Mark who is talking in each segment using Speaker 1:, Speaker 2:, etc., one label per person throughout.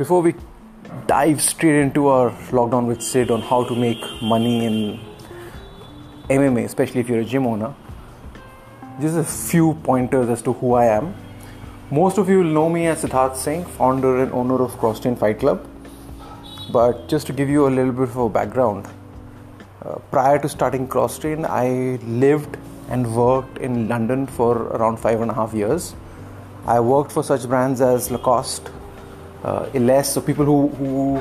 Speaker 1: before we dive straight into our lockdown with Sid on how to make money in MMA, especially if you're a gym owner, just a few pointers as to who I am. Most of you will know me as Siddharth Singh, founder and owner of CrossTrain Fight Club. But just to give you a little bit of a background, uh, prior to starting CrossTrain, I lived and worked in London for around five and a half years. I worked for such brands as Lacoste, uh, Ellesse, so people who, who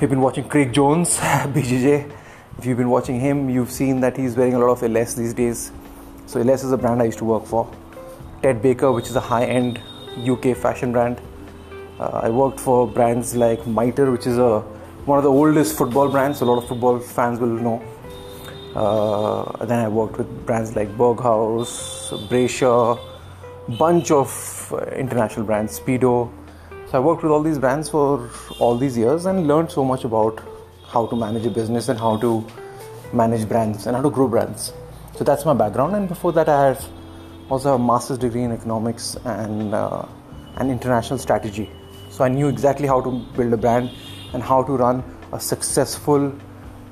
Speaker 1: have been watching Craig Jones, BJJ. If you've been watching him, you've seen that he's wearing a lot of Ellesse these days. So Ellesse is a brand I used to work for. Ted Baker, which is a high-end UK fashion brand. Uh, I worked for brands like Mitre, which is a one of the oldest football brands. A lot of football fans will know. Uh, then I worked with brands like Berghaus, Brasher, bunch of uh, international brands, Speedo. So I worked with all these brands for all these years and learned so much about how to manage a business and how to manage brands and how to grow brands. So that's my background. And before that, I have also a master's degree in economics and uh, international strategy. So I knew exactly how to build a brand and how to run a successful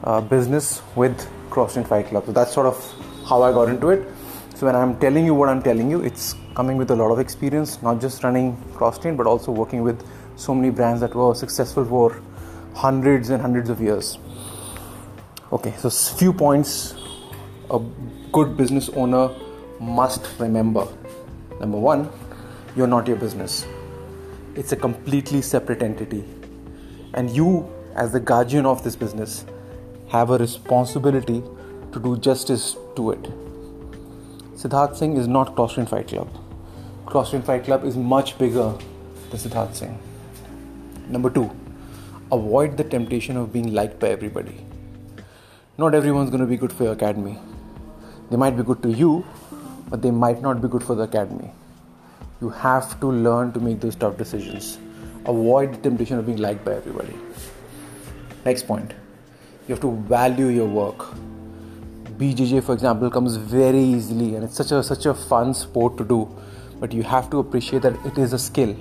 Speaker 1: uh, business with CrossTrain Fight Club. So that's sort of how I got into it. So when I'm telling you what I'm telling you, it's coming with a lot of experience, not just running CrossTrain, but also working with so many brands that were successful for hundreds and hundreds of years. Okay, so few points a good business owner must remember. Number one, you're not your business. It's a completely separate entity. And you, as the guardian of this business, have a responsibility to do justice to it. Siddharth Singh is not CrossTrain Fight Club. CrossTrain Fight Club is much bigger than Siddharth Singh. Number two, avoid the temptation of being liked by everybody. Not everyone's going to be good for your academy. They might be good to you, but they might not be good for the academy. You have to learn to make those tough decisions. Avoid the temptation of being liked by everybody. Next point you have to value your work. BJJ, for example, comes very easily and it's such a such a fun sport to do. But you have to appreciate that it is a skill.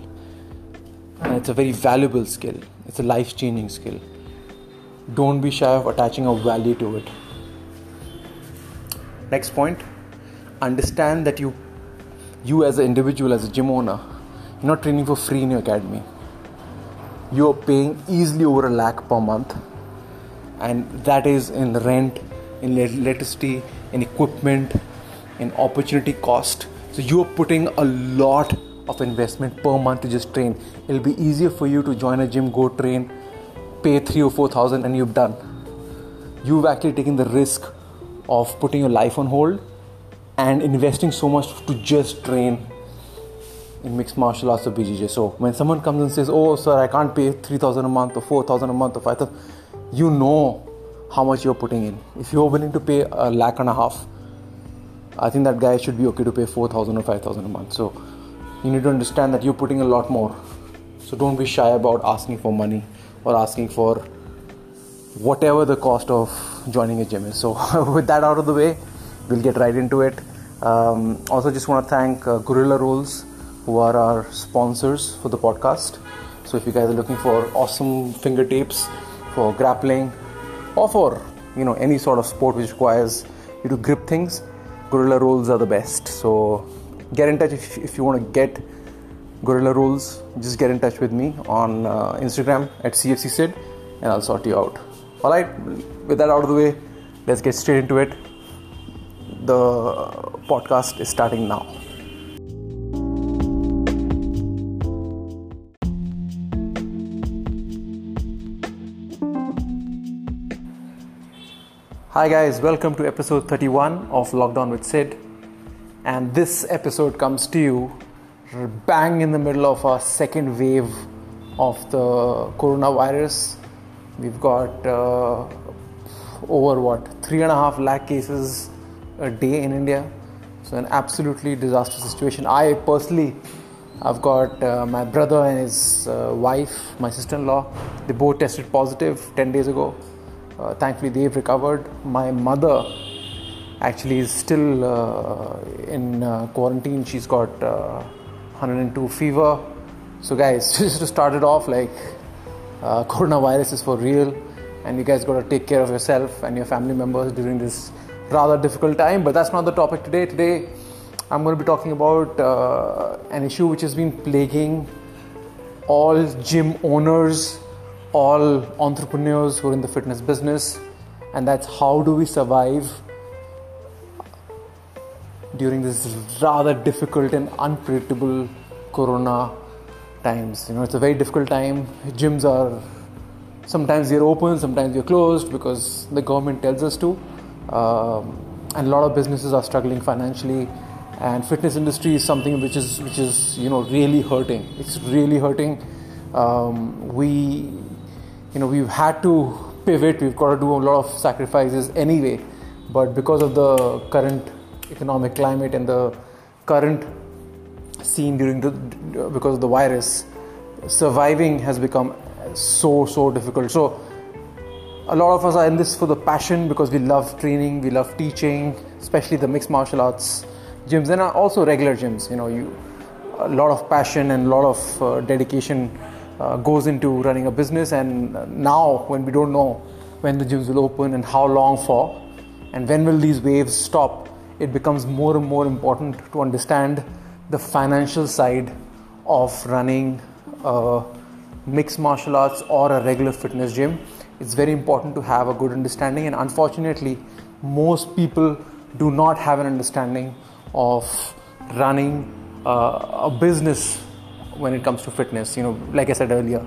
Speaker 1: And it's a very valuable skill. It's a life-changing skill. Don't be shy of attaching a value to it. Next point, understand that you you as an individual, as a gym owner, you're not training for free in your academy. You're paying easily over a lakh per month and that is in rent, in electricity, in equipment, in opportunity cost. So you are putting a lot of investment per month to just train. It'll be easier for you to join a gym, go train, pay three or four thousand, and you've done. You've actually taken the risk of putting your life on hold and investing so much to just train in mixed martial arts or BJJ. So when someone comes and says, "Oh, sir, I can't pay three thousand a month or four thousand a month or five thousand, you know how much you're putting in. If you're willing to pay a lakh and a half, I think that guy should be okay to pay 4,000 or 5,000 a month. So you need to understand that you're putting a lot more. So don't be shy about asking for money or asking for whatever the cost of joining a gym is. So with that out of the way, we'll get right into it. Um, also, just want to thank uh, Gorilla Rolls, who are our sponsors for the podcast. So if you guys are looking for awesome finger tapes for grappling or for you know any sort of sport which requires you to grip things, Gorilla Rolls are the best. So get in touch if, if you want to get Gorilla Rolls. Just get in touch with me on uh, Instagram at CFC CFCSid and I'll sort you out. All right, with that out of the way, let's get straight into it. The podcast is starting now. Hi, guys, welcome to episode 31 of Lockdown with Sid. And this episode comes to you bang in the middle of our second wave of the coronavirus. We've got uh, over what three and a half lakh cases a day in India. So, an absolutely disastrous situation. I personally, I've got uh, my brother and his uh, wife, my sister in law, they both tested positive 10 days ago uh, thankfully, they've recovered. My mother actually is still uh, in uh, quarantine. She's got 102 uh, fever, So, guys, just to start it off, like uh, coronavirus is for real, and you guys got to take care of yourself and your family members during this rather difficult time. But that's not the topic today. Today, I'm going to be talking about uh, an issue which has been plaguing all gym owners, all entrepreneurs who are in the fitness business, and that's how do we survive during this rather difficult and unpredictable corona times. You know, it's a very difficult time. Gyms are sometimes they're open, sometimes they're closed because the government tells us to. Um, and a lot of businesses are struggling financially and fitness industry is something which is which is you know really hurting it's really hurting um, we you know we've had to pivot. We've got to do a lot of sacrifices anyway. But because of the current economic climate and the current scene during the because of the virus surviving has become so so difficult. So a lot of us are in this for the passion because we love training we love teaching especially the mixed martial arts gyms and also regular gyms. You know you a lot of passion and a lot of uh, dedication uh, goes into running a business. And now when we don't know when the gyms will open and how long for and when will these waves stop it becomes more and more important to understand the financial side of running a mixed martial arts or a regular fitness gym. It's very important to have a good understanding. And unfortunately most people do not have an understanding of running uh, a business when it comes to fitness. You know, like I said earlier,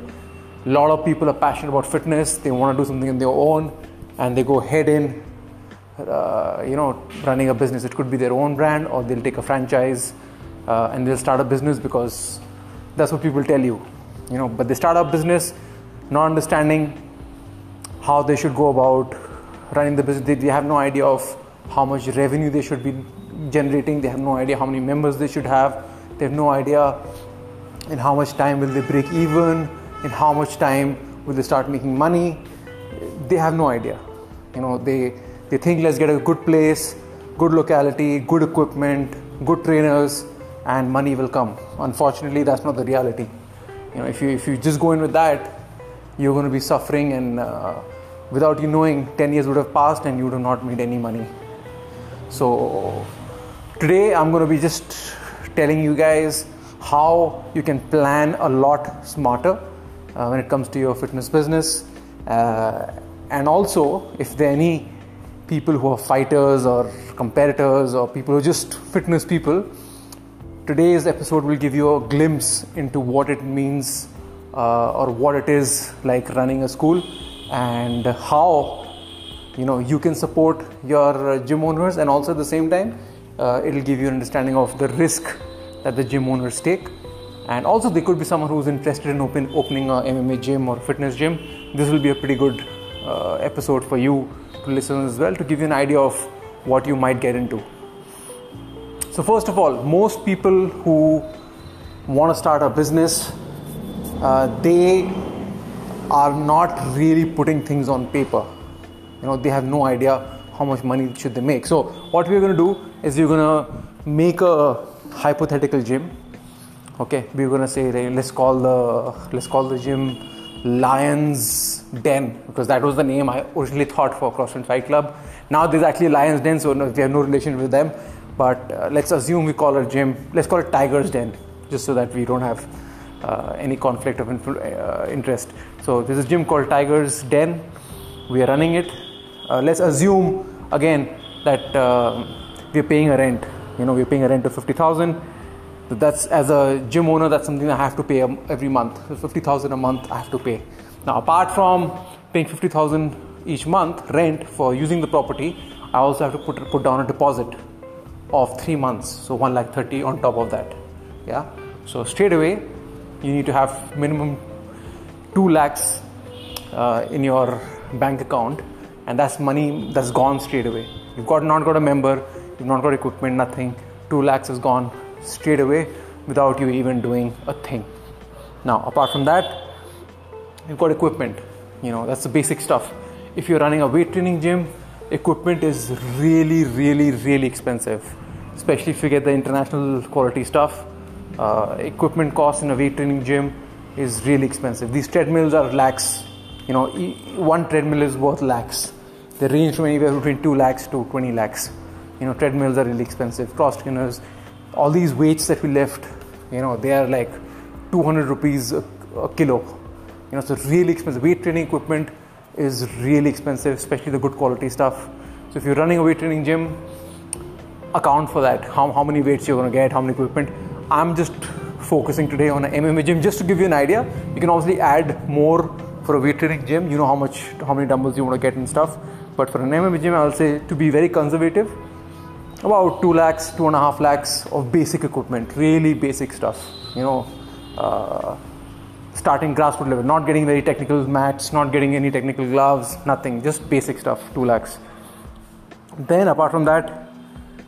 Speaker 1: a lot of people are passionate about fitness. They want to do something on their own, and they go head in. Uh, you know, running a business. It could be their own brand, or they'll take a franchise uh, and they'll start a business because that's what people tell you. You know, but they start a business not understanding how they should go about running the business. They, they have no idea of how much revenue they should be generating. They have no idea how many members they should have. They have no idea in how much time will they break even, in how much time will they start making money. They have no idea. You know, they they think let's get a good place, good locality, good equipment, good trainers, and money will come. Unfortunately, that's not the reality. You know, if you if you just go in with that, you're going to be suffering, and uh, without you knowing, 10 years would have passed, and you would have not made any money. So Today, I'm going to be just telling you guys how you can plan a lot smarter uh, when it comes to your fitness business. Uh, and also, if there are any people who are fighters or competitors or people who are just fitness people, today's episode will give you a glimpse into what it means uh, or what it is like running a school and how you know you can support your gym owners and also at the same time uh, it'll give you an understanding of the risk that the gym owners take. And also there could be someone who's interested in open, opening a mma gym or fitness gym. This will be a pretty good uh, episode for you to listen as well to give you an idea of what you might get into. So first of all most people who want to start a business uh, they are not really putting things on paper. You know they have no idea how much money should they make. So what we're going to do is we're gonna make a hypothetical gym. Okay we're gonna say let's call the let's call the gym lions den because that was the name i originally thought for crosstrain fight club. Now there's actually lions den so we have no relation with them. But uh, let's assume we call it gym let's call it tigers den just so that we don't have uh, any conflict of uh, interest. So this is gym called tigers den. We are running it. Uh, let's assume again that um, we're paying a rent. You know, we're paying a rent of 50,000. That's as a gym owner, that's something I have to pay every month. 50,000 a month I have to pay. Now, apart from paying 50,000 each month rent for using the property, I also have to put put down a deposit of three months, so one lakh thirty on top of that. Yeah. So straight away, you need to have minimum two lakhs uh, in your bank account, and that's money that's gone straight away. You've got not got a member, you've not got equipment, nothing. Two lakhs is gone straight away without you even doing a thing. Now, apart from that, you've got equipment. You know, that's the basic stuff. If you're running a weight training gym, equipment is really, really, really expensive, especially if you get the international quality stuff. uh, equipment cost in a weight training gym is really expensive. These treadmills are lakhs. You know, one treadmill is worth lakhs. They range from anywhere between 2 lakhs to 20 lakhs. You know, treadmills are really expensive. Cross trainers, all these weights that we lift, you know, they are like 200 rupees a, a kilo. You know, so really expensive. Weight training equipment is really expensive, especially the good quality stuff. So if you're running a weight training gym, account for that. How, how many weights you're going to get, how many equipment. I'm just focusing today on an MMA gym just to give you an idea. You can obviously add more for a weight training gym. You know how much, how many dumbbells you want to get and stuff. But for an MMA gym, I'll say to be very conservative, about two lakhs, two and a half lakhs of basic equipment, really basic stuff. You know, uh, starting grassroots level, not getting very technical mats, not getting any technical gloves, nothing, just basic stuff, two lakhs. Then apart from that,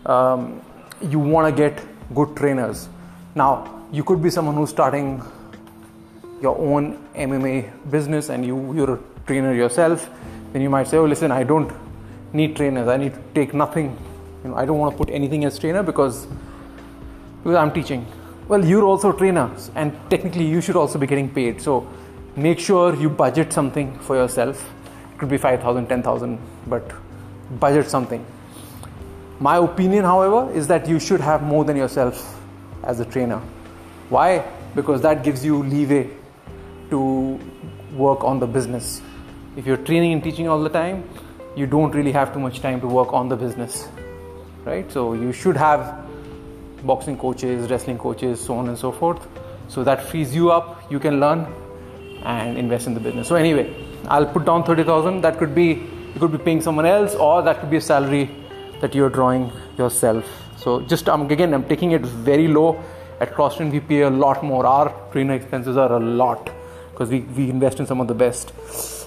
Speaker 1: um, you want to get good trainers. Now, you could be someone who's starting your own MMA business and you, you're a trainer yourself. Then you might say, oh, listen, I don't need trainers. I need to take nothing. You know, I don't want to put anything as trainer because, because I'm teaching. Well, you're also trainers and technically you should also be getting paid. So make sure you budget something for yourself. It could be 5,000, 10,000, but budget something my opinion, however, is that you should have more than yourself as a trainer. Why? Because that gives you leeway to work on the business. If you're training and teaching all the time, you don't really have too much time to work on the business, right? So you should have boxing coaches, wrestling coaches, so on and so forth. So that frees you up. You can learn and invest in the business. So anyway, I'll put down thirty thousand. That could be you could be paying someone else, or that could be a salary that you're drawing yourself. So just um, again, I'm taking it very low. At CrossTrain, we pay a lot more. Our trainer expenses are a lot because we, we invest in some of the best.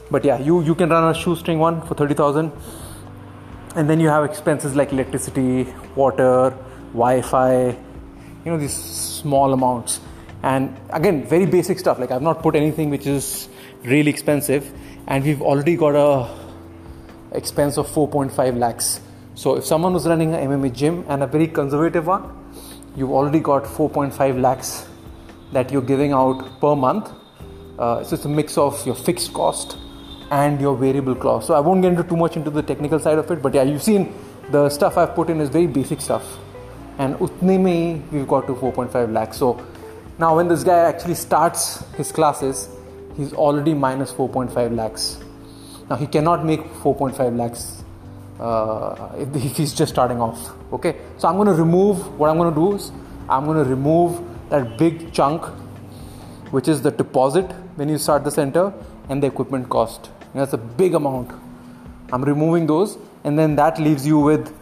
Speaker 1: But yeah, you you can run a shoestring one for thirty thousand, and then you have expenses like electricity, water, Wi-Fi. You know these small amounts, and again, very basic stuff. Like I've not put anything which is really expensive, and we've already got a expense of 4.5 lakhs so if someone was running an MMA gym and a very conservative one, you've already got 4.5 lakhs that you're giving out per month. Uh, so it's a mix of your fixed cost and your variable cost. So I won't get into too much into the technical side of it, but yeah, you've seen the stuff I've put in is very basic stuff. And utne mein we've got to 4.5 lakhs. So now when this guy actually starts his classes, he's already minus 4.5 lakhs. Now he cannot make 4.5 lakhs uh, if he's just starting off. Okay, so I'm going to remove what I'm going to do is I'm going to remove that big chunk, which is the deposit when you start the center and the equipment cost. That's a big amount. I'm removing those, and then that leaves you with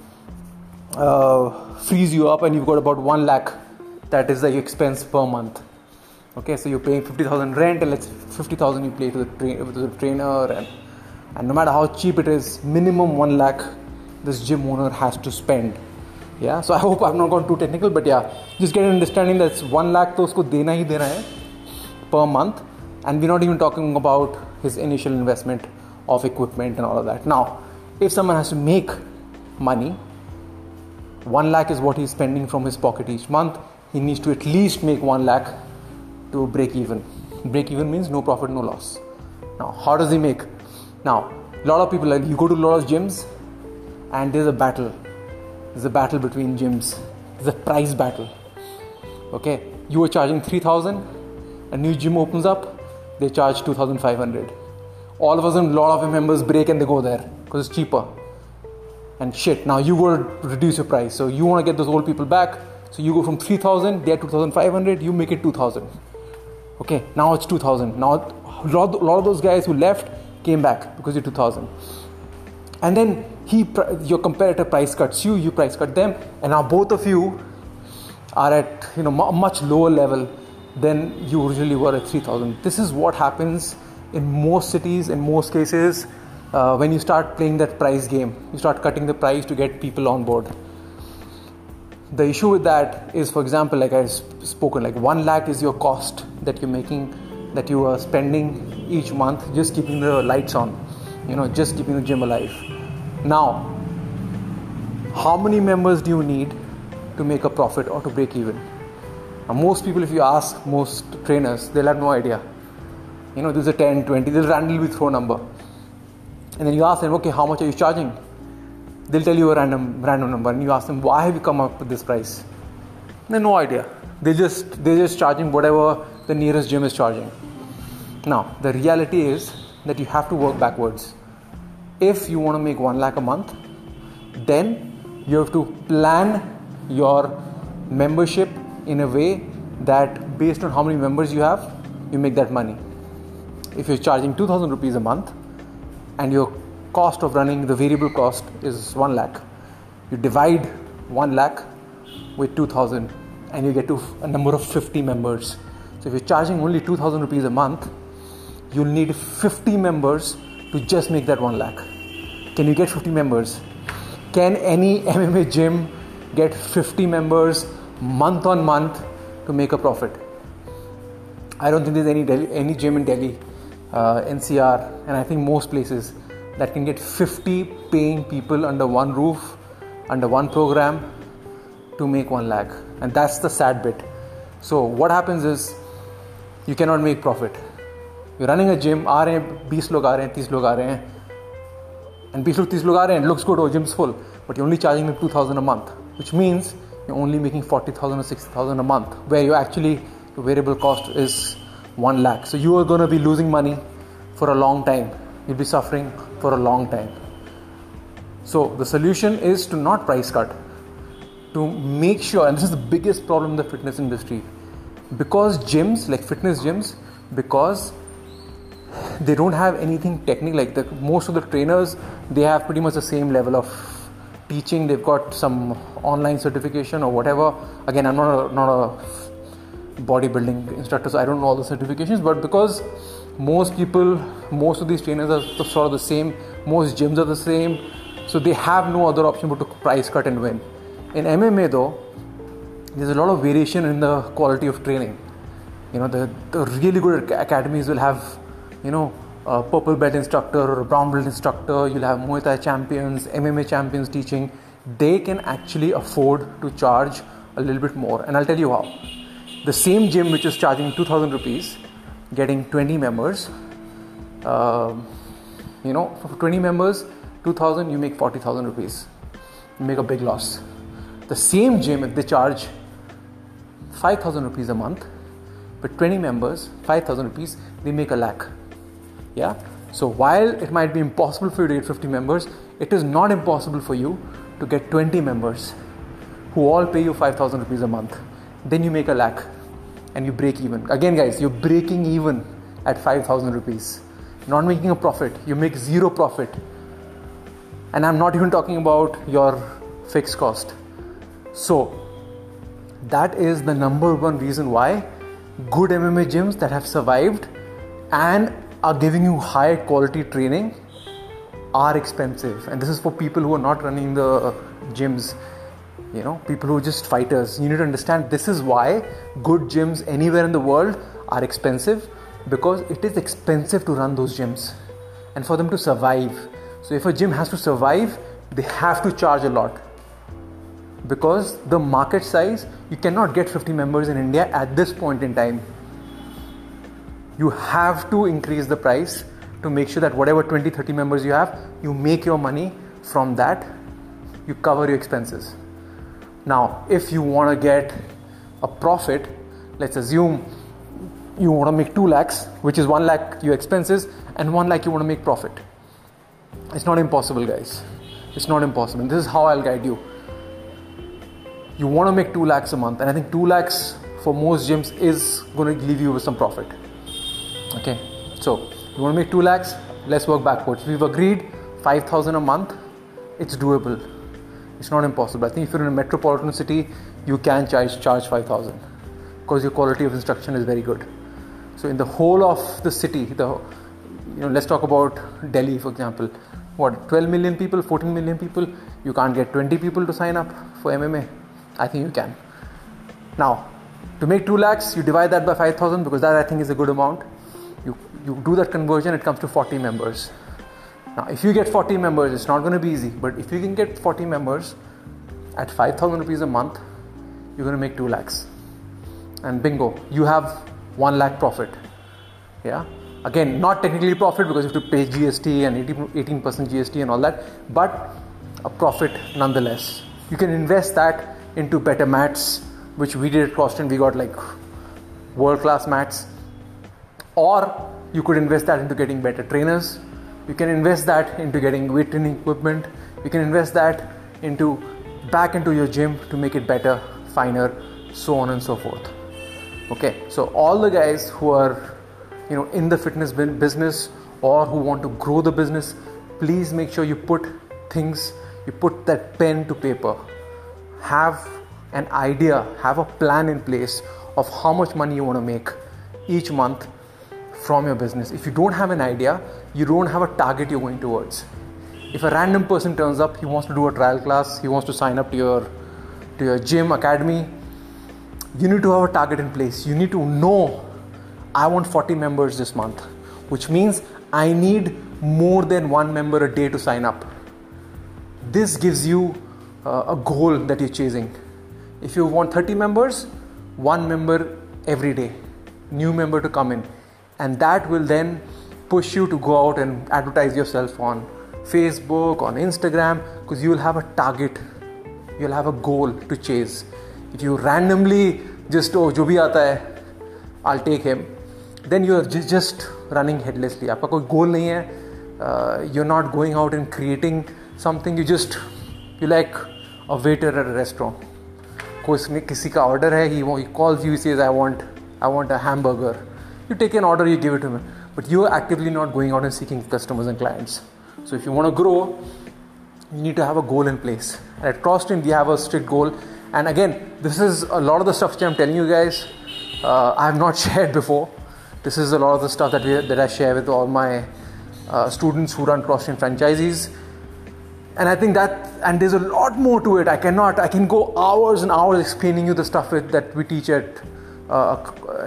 Speaker 1: uh, frees you up, and you've got about one lakh. That is the expense per month. Okay, so you're paying fifty thousand rent, and let's fifty thousand you pay to the, tra- to the trainer and and no matter how cheap it is minimum 1 lakh this gym owner has to spend yeah so i hope i've not gone too technical but yeah just get an understanding that's 1 lakh to usko dena hi dena hai per month and we're not even talking about his initial investment of equipment and all of that now if someone has to make money 1 lakh is what he's spending from his pocket each month he needs to at least make 1 lakh to break even break even means no profit no loss now how does he make now, a lot of people like you go to a lot of gyms and there's a battle. There's a battle between gyms. There's a price battle. Okay, you are charging 3000, a new gym opens up, they charge 2500. All of a sudden, a lot of your members break and they go there because it's cheaper. And shit, now you to reduce your price. So you want to get those old people back. So you go from 3000, they're 2500, you make it 2000. Okay, now it's 2000. Now, a lot, a lot of those guys who left, came back because you're 2000 and then he your competitor price cuts you you price cut them and now both of you are at you know much lower level than you originally were at 3000 this is what happens in most cities in most cases uh, when you start playing that price game. You start cutting the price to get people on board. The issue with that is for example like i've spoken like 1 lakh is your cost that you're making that you are spending each month just keeping the lights on you know just keeping the gym alive. Now how many members do you need to make a profit or to break even Now, most people, if you ask most trainers, they'll have no idea. You know, this is a 10, 20, they'll randomly throw a number. And then you ask them, okay, how much are you charging? They'll tell you a random random number, and you ask them, why have you come up with this price? They have no idea. They just they're just charging whatever the nearest gym is charging. Now, the reality is that you have to work backwards. If you want to make one lakh a month, then you have to plan your membership in a way that based on how many members you have, you make that money. If you're charging 2000 rupees a month and your cost of running the variable cost is 1 lakh, you divide 1 lakh with 2000 and you get to a number of 50 members. So if you're charging only 2000 rupees a month, you'll need 50 members to just make that 1 lakh. Can you get 50 members? Can any MMA gym get 50 members month on month to make a profit. I don't think there's any Delhi, any gym in Delhi, uh, NCR, and I think most places that can get 50 paying people under one roof, under one program to make one lakh. And that's the sad bit. So what happens is you cannot make profit. You're running a gym, आ रहे हैं 20 लोग आ रहे हैं 30 लोग आ रहे हैं and 20 लोग 30 लोग आ रहे हैं looks good oh gym's full but you're only charging them 2000 a month which means you're only making 40,000 or 60,000 a month, where you actually your variable cost is 1 lakh. So you are going to be losing money for a long time. You'll be suffering for a long time. So the solution is to not price cut, to make sure, and this is the biggest problem in the fitness industry, because gyms like fitness gyms, because they don't have anything technical like the most of the trainers they have pretty much the same level of teaching they've got some online certification or whatever. Again i'm not a, not a bodybuilding instructor so i don't know all the certifications but because most people most of these trainers are sort of the same most gyms are the same so they have no other option but to price cut and win. In mma though there's a lot of variation in the quality of training. You know the, the really good academies will have you know a purple belt instructor or a brown belt instructor, you'll have Muay Thai champions, MMA champions teaching, they can actually afford to charge a little bit more. And I'll tell you how. The same gym which is charging 2000 rupees, getting 20 members, uh, you know, for 20 members, 2000, you make 40,000 rupees. You make a big loss. The same gym, if they charge 5000 rupees a month, but 20 members, 5000 rupees, they make a lakh yeah? So while it might be impossible for you to get 50 members it is not impossible for you to get 20 members who all pay you 5000 rupees a month. Then you make a lakh and you break even. Again guys you're breaking even at 5000 rupees. Not making a profit. You make zero profit. And i'm not even talking about your fixed cost. So that is the number one reason why good mma gyms that have survived and are giving you high quality training are expensive. And this is for people who are not running the uh, gyms you know people who are just fighters. You need to understand this is why good gyms anywhere in the world are expensive because it is expensive to run those gyms and for them to survive. So if a gym has to survive they have to charge a lot. Because the market size you cannot get 50 members in india at this point in time you have to increase the price to make sure that whatever 20 30 members you have you make your money from that. You cover your expenses. Now if you want to get a profit let's assume you want to make 2 lakhs which is 1 lakh your expenses and 1 lakh you want to make profit. It's not impossible guys. It's not impossible. This is how i'll guide you. You want to make 2 lakhs a month and i think 2 lakhs for most gyms is going to leave you with some profit okay. So you want to make 2 lakhs? Let's work backwards. We've agreed 5000 a month it's doable. It's not impossible. I think if you're in a metropolitan city you can charge charge 5000 because your quality of instruction is very good. So in the whole of the city the you know let's talk about delhi for example. What 12 million people 14 million people? You can't get 20 people to sign up for mma i think you can. Now to make 2 lakhs you divide that by 5000 because that i think is a good amount you, you do that conversion, it comes to 40 members. Now, if you get 40 members, it's not going to be easy, but if you can get 40 members at 5,000 rupees a month, you're going to make 2 lakhs. and bingo, you have 1 lakh profit. Yeah, again, not technically profit because you have to pay GST and 18% GST and all that, but a profit nonetheless. You can invest that into better mats, which we did at Crosstrain. We got like world class mats, or you could invest that into getting better trainers. You can invest that into getting weight training equipment. You can invest that into back into your gym to make it better, finer, so on and so forth. Okay, so all the guys who are you know in the fitness business or who want to grow the business, please make sure you put things, you put that pen to paper. Have an idea, have a plan in place of how much money you want to make each month from your business. If you don't have an idea, you don't have a target you're going towards. If a random person turns up, he wants to do a trial class, he wants to sign up to your to your gym academy, you need to have a target in place. You need to know I want 40 members this month, which means I need more than one member a day to sign up. This gives you uh, a goal that you're chasing. If you want 30 members, one member every day, new member to come in and that will then push you to go out and advertise yourself on Facebook, on Instagram, because you will have a target, you'll have a goal to chase. If you randomly just oh जो भी आता है I'll take him, then you are just running headlessly. आपका कोई goal नहीं है. Uh, you're not going out and creating something. You just you like a waiter at a restaurant. कोई किसी का order है, he, he calls you, he says I want I want a hamburger you take an order, you give it to him. But you are actively not going out and seeking customers and clients. So if you want to grow, you need to have a goal in place. At Crosstrain, we have a strict goal. And again, this is a lot of the stuff that I'm telling you guys. Uh, I have not shared before. This is a lot of the stuff that we, that I share with all my uh, students who run Crosstrain franchises. And I think that, and there's a lot more to it. I cannot, I can go hours and hours explaining you the stuff that we teach at uh,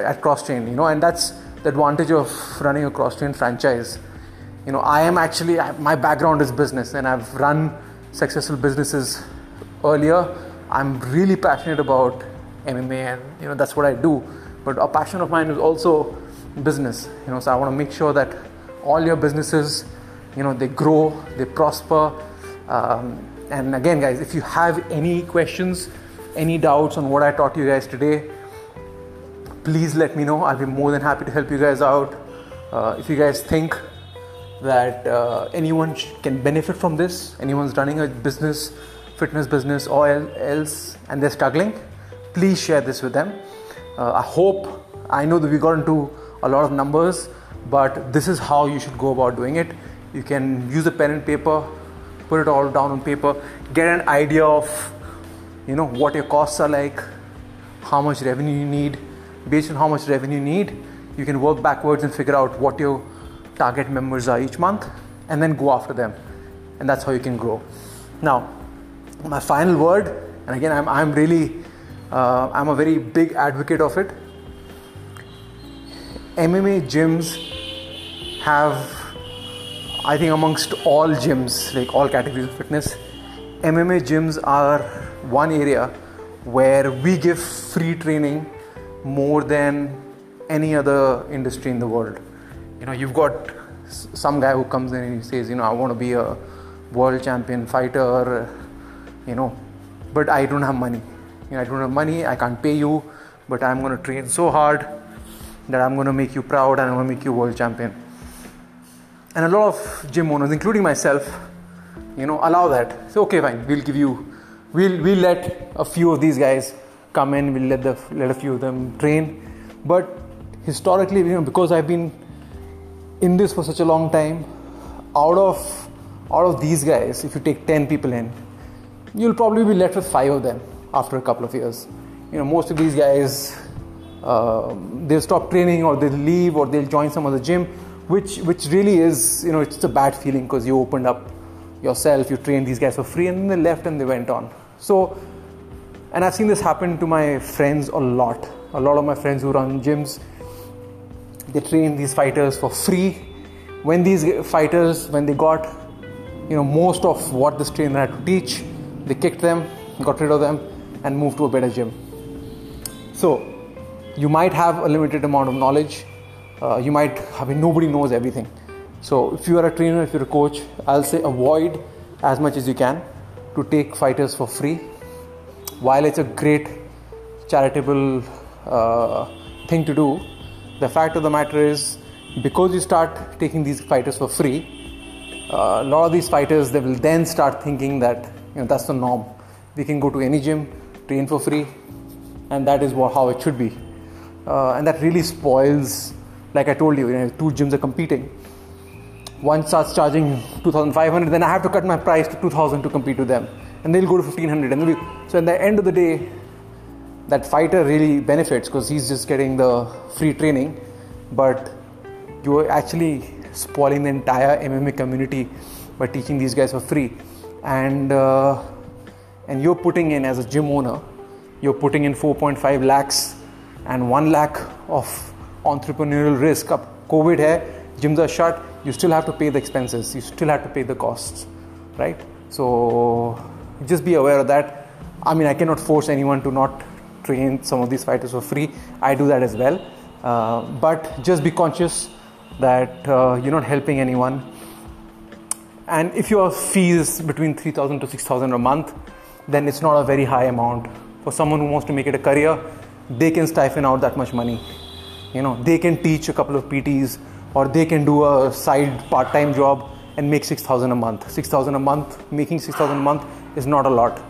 Speaker 1: at Crosstrain, you know, and that's the advantage of running a Crosstrain franchise. You know, I am actually my background is business, and I've run successful businesses earlier. I'm really passionate about MMA, and you know that's what I do. But a passion of mine is also business. You know, so I want to make sure that all your businesses, you know, they grow, they prosper. Um, and again, guys, if you have any questions, any doubts on what I taught you guys today, please let me know. I'll be more than happy to help you guys out. Uh, if you guys think that uh, anyone can benefit from this, anyone's running a business, fitness business, or else, and they're struggling, please share this with them. Uh, I hope, I know that we got into a lot of numbers, but this is how you should go about doing it. You can use a pen and paper, put it all down on paper, get an idea of you know what your costs are like, how much revenue you need based on how much revenue you need, you can work backwards and figure out what your target members are each month and then go after them. And that's how you can grow. Now, my final word, and again, I'm, I'm really, uh, I'm a very big advocate of it. MMA gyms have, I think, amongst all gyms, like all categories of fitness, MMA gyms are one area where we give free training more than any other industry in the world. You know, you've got some guy who comes in and he says, you know, I want to be a world champion fighter, you know, but I don't have money. You know, I don't have money, I can't pay you, but I'm going to train so hard that I'm going to make you proud and I'm going to make you world champion. And a lot of gym owners, including myself, you know, allow that. So, okay, fine, we'll give you, we'll, we'll let a few of these guys come in, we'll let, the, let a few of them train. But historically, you know, because I've been in this for such a long time, out of out of these guys, if you take 10 people in, you'll probably be left with five of them after a couple of years. You know, most of these guys, uh, they'll stop training or they'll leave or they'll join some other gym, which which really is, you know, it's a bad feeling because you opened up yourself, you trained these guys for free, and then they left and they went on. So and I've seen this happen to my friends a lot. A lot of my friends who run gyms, they train these fighters for free. When these fighters, when they got, you know, most of what this trainer had to teach, they kicked them, got rid of them, and moved to a better gym. So, you might have a limited amount of knowledge. Uh, you might, I mean, nobody knows everything. So if you are a trainer, if you're a coach, I'll say avoid as much as you can to take fighters for free. While it's a great charitable uh, thing to do, the fact of the matter is because you start taking these fighters for free, uh, a lot of these fighters they will then start thinking that you know that's the norm. We can go to any gym, train for free, and that is what, how it should be. Uh, and that really spoils, like I told you, you know, two gyms are competing. One starts charging 2,500, then I have to cut my price to 2,000 to compete with them, and they'll go to 1,500. And be, so, at the end of the day, that fighter really benefits because he's just getting the free training, but you're actually spoiling the entire MMA community by teaching these guys for free. And uh, and you're putting in as a gym owner, you're putting in 4.5 lakhs and 1 lakh of entrepreneurial risk. Up COVID hai, gyms are shut, you still have to pay the expenses, you still have to pay the costs, right? So just be aware of that. I mean, I cannot force anyone to not train some of these fighters for free. I do that as well. Uh, but just be conscious that uh, you're not helping anyone. And if your fee is between 3,000 to 6,000 a month, then it's not a very high amount. For someone who wants to make it a career, they can stifle out that much money. You know, they can teach a couple of PTs or they can do a side part-time job and make 6000 a month 6000 a month making 6000 a month is not a lot.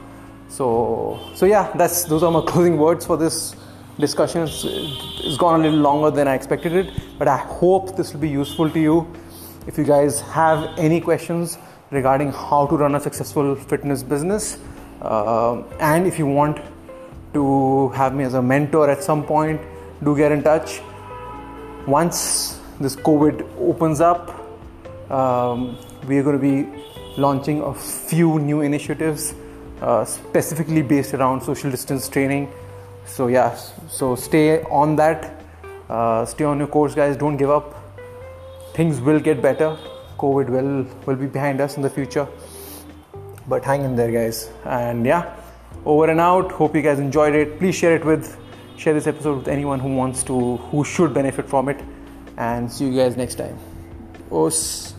Speaker 1: So so yeah that's those are my closing words for this discussion. It's, it's gone a little longer than i expected it but i hope this will be useful to you. If you guys have any questions regarding how to run a successful fitness business uh, and if you want to have me as a mentor at some point do get in touch. Once this covid opens up um, we are going to be launching a few new initiatives uh, specifically based around social distance training. So yeah so stay on that. Uh, stay on your course guys. Don't give up. Things will get better. Covid will will be behind us in the future. But hang in there guys. And yeah over and out. Hope you guys enjoyed it. Please share it with share this episode with anyone who wants to who should benefit from it. And see you guys next time. Os.